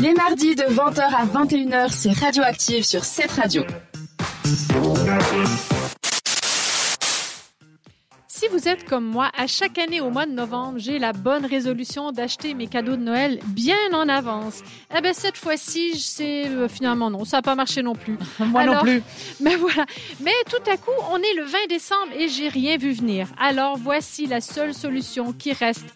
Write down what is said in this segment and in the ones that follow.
Les mardis de 20h à 21h, c'est Radioactive sur cette radio. Si vous êtes comme moi, à chaque année au mois de novembre, j'ai la bonne résolution d'acheter mes cadeaux de Noël bien en avance. Eh ben cette fois-ci, c'est euh, finalement non, ça n'a pas marché non plus. Moi non plus. Mais voilà. Mais tout à coup, on est le 20 décembre et j'ai rien vu venir. Alors voici la seule solution qui reste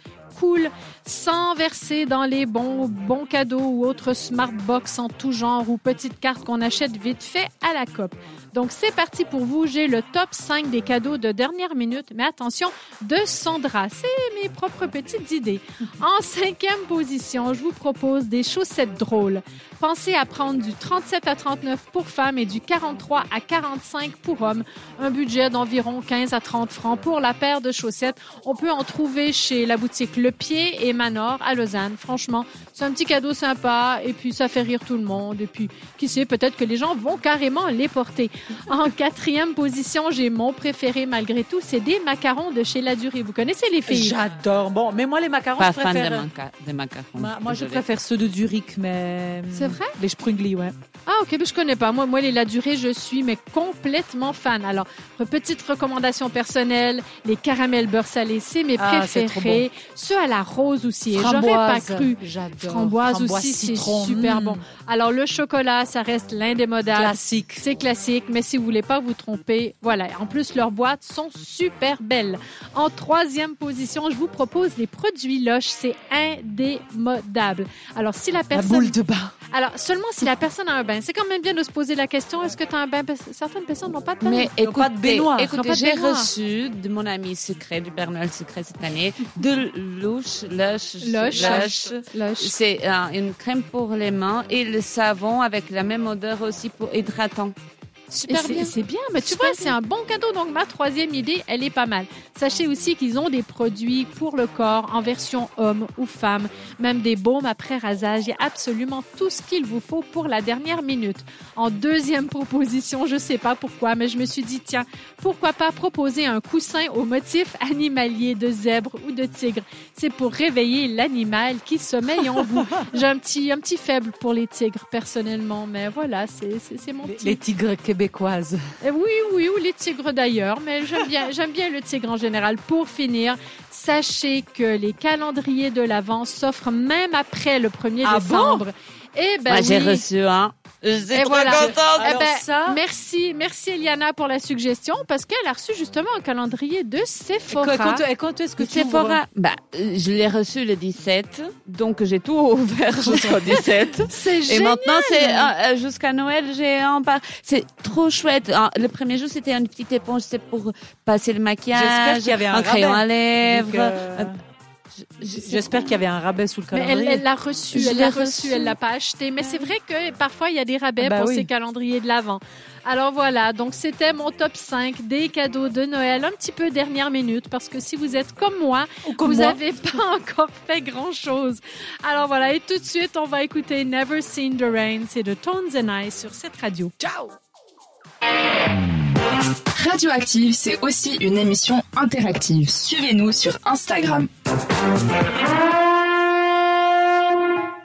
sans verser dans les bons, bons cadeaux ou autres smart box en tout genre ou petites cartes qu'on achète vite fait à la COP. Donc c'est parti pour vous, j'ai le top 5 des cadeaux de dernière minute, mais attention, de Sandra, c'est mes propres petites idées. En cinquième position, je vous propose des chaussettes drôles. Pensez à prendre du 37 à 39 pour femmes et du 43 à 45 pour hommes. Un budget d'environ 15 à 30 francs pour la paire de chaussettes. On peut en trouver chez la boutique Le Pied et Manor à Lausanne. Franchement, c'est un petit cadeau sympa et puis ça fait rire tout le monde. Et puis, qui sait, peut-être que les gens vont carrément les porter. En quatrième position, j'ai mon préféré malgré tout, c'est des macarons de chez La Durée. Vous connaissez les filles? J'adore. Bon, mais moi, les macarons, Pas je fan des, préfère... manca- des macarons. Moi, moi, je préfère ceux de Zurich, mais... C'est vrai? Les Sprungli, ouais. Ah, ok, mais je connais pas. Moi, moi, les La Durée, je suis mais complètement fan. Alors, petite recommandation personnelle, les caramels beurre salé, c'est mes Ah, préférés. Ceux à la rose aussi. Et J'aurais pas Framboise. cru. J'adore. Framboise, aussi, c'est super Mm. bon. Alors, le chocolat, ça reste l'indémodable. Classique. C'est classique, mais si vous voulez pas vous tromper, voilà. En plus, leurs boîtes sont super belles. En troisième position, je vous propose les produits Loche. C'est indémodable. Alors, si la La personne... boule de bain. Alors, seulement si la personne a un bain. C'est quand même bien de se poser la question, est-ce que tu as un bain? Certaines personnes n'ont pas de bain? Mais ont pas de écoutez, baignoire. Écoutez j'ai reçu de mon ami secret, du Père Noël secret cette année, de Lush, Lush, Lush. C'est une crème pour les mains et le savon avec la même odeur aussi pour hydratant. Super c'est- bien. C'est bien, mais tu Super vois, c'est un bon cadeau. Donc, ma troisième idée, elle est pas mal. Sachez aussi qu'ils ont des produits pour le corps en version homme ou femme, même des baumes après rasage. Il y a absolument tout ce qu'il vous faut pour la dernière minute. En deuxième proposition, je sais pas pourquoi, mais je me suis dit, tiens, pourquoi pas proposer un coussin au motif animalier de zèbre ou de tigre. C'est pour réveiller l'animal qui sommeille en vous. J'ai un petit, un petit faible pour les tigres, personnellement, mais voilà, c'est mon Les, petit. les tigres québécoises. Eh Oui, oui, ou les tigres d'ailleurs, mais j'aime bien, j'aime bien le tigre en général. Pour finir, sachez que les calendriers de l'Avent s'offrent même après le 1er Ah décembre. Eh ben Moi, j'ai oui. reçu un. Je suis Et trop voilà. contente. Eh ben, ça- Merci, merci Eliana pour la suggestion parce qu'elle a reçu justement un calendrier de Et Sephora. quand, quand- et quand est-ce que tu ouvres? Sephora, bah, euh, je l'ai reçu le 17, donc j'ai tout ouvert jusqu'au 17. C'est Et génial. maintenant, c'est euh, euh, jusqu'à Noël, j'ai un par. C'est trop chouette. Ah, Le premier jour, c'était une petite éponge, c'est pour passer le maquillage, J'espère qu'il y avait un crayon rabais. à lèvres. Donc, Euh, J'espère qu'il y avait un rabais sous le Mais elle calendrier. elle l'a reçu, elle l'a reçu, elle l'a pas acheté. Mais c'est vrai que parfois il y a des rabais Ah bah pour oui. ces calendriers de l'Avent. Alors voilà, donc c'était mon top 5 des cadeaux de Noël, un petit peu dernière minute, parce que si vous êtes comme moi, comme vous n'avez pas encore fait grand chose. Alors voilà, et tout de suite, on va écouter Never Seen the Rain, c'est de Tones and I sur cette radio. Ciao Radioactive, c'est aussi une émission interactive. Suivez-nous sur Instagram.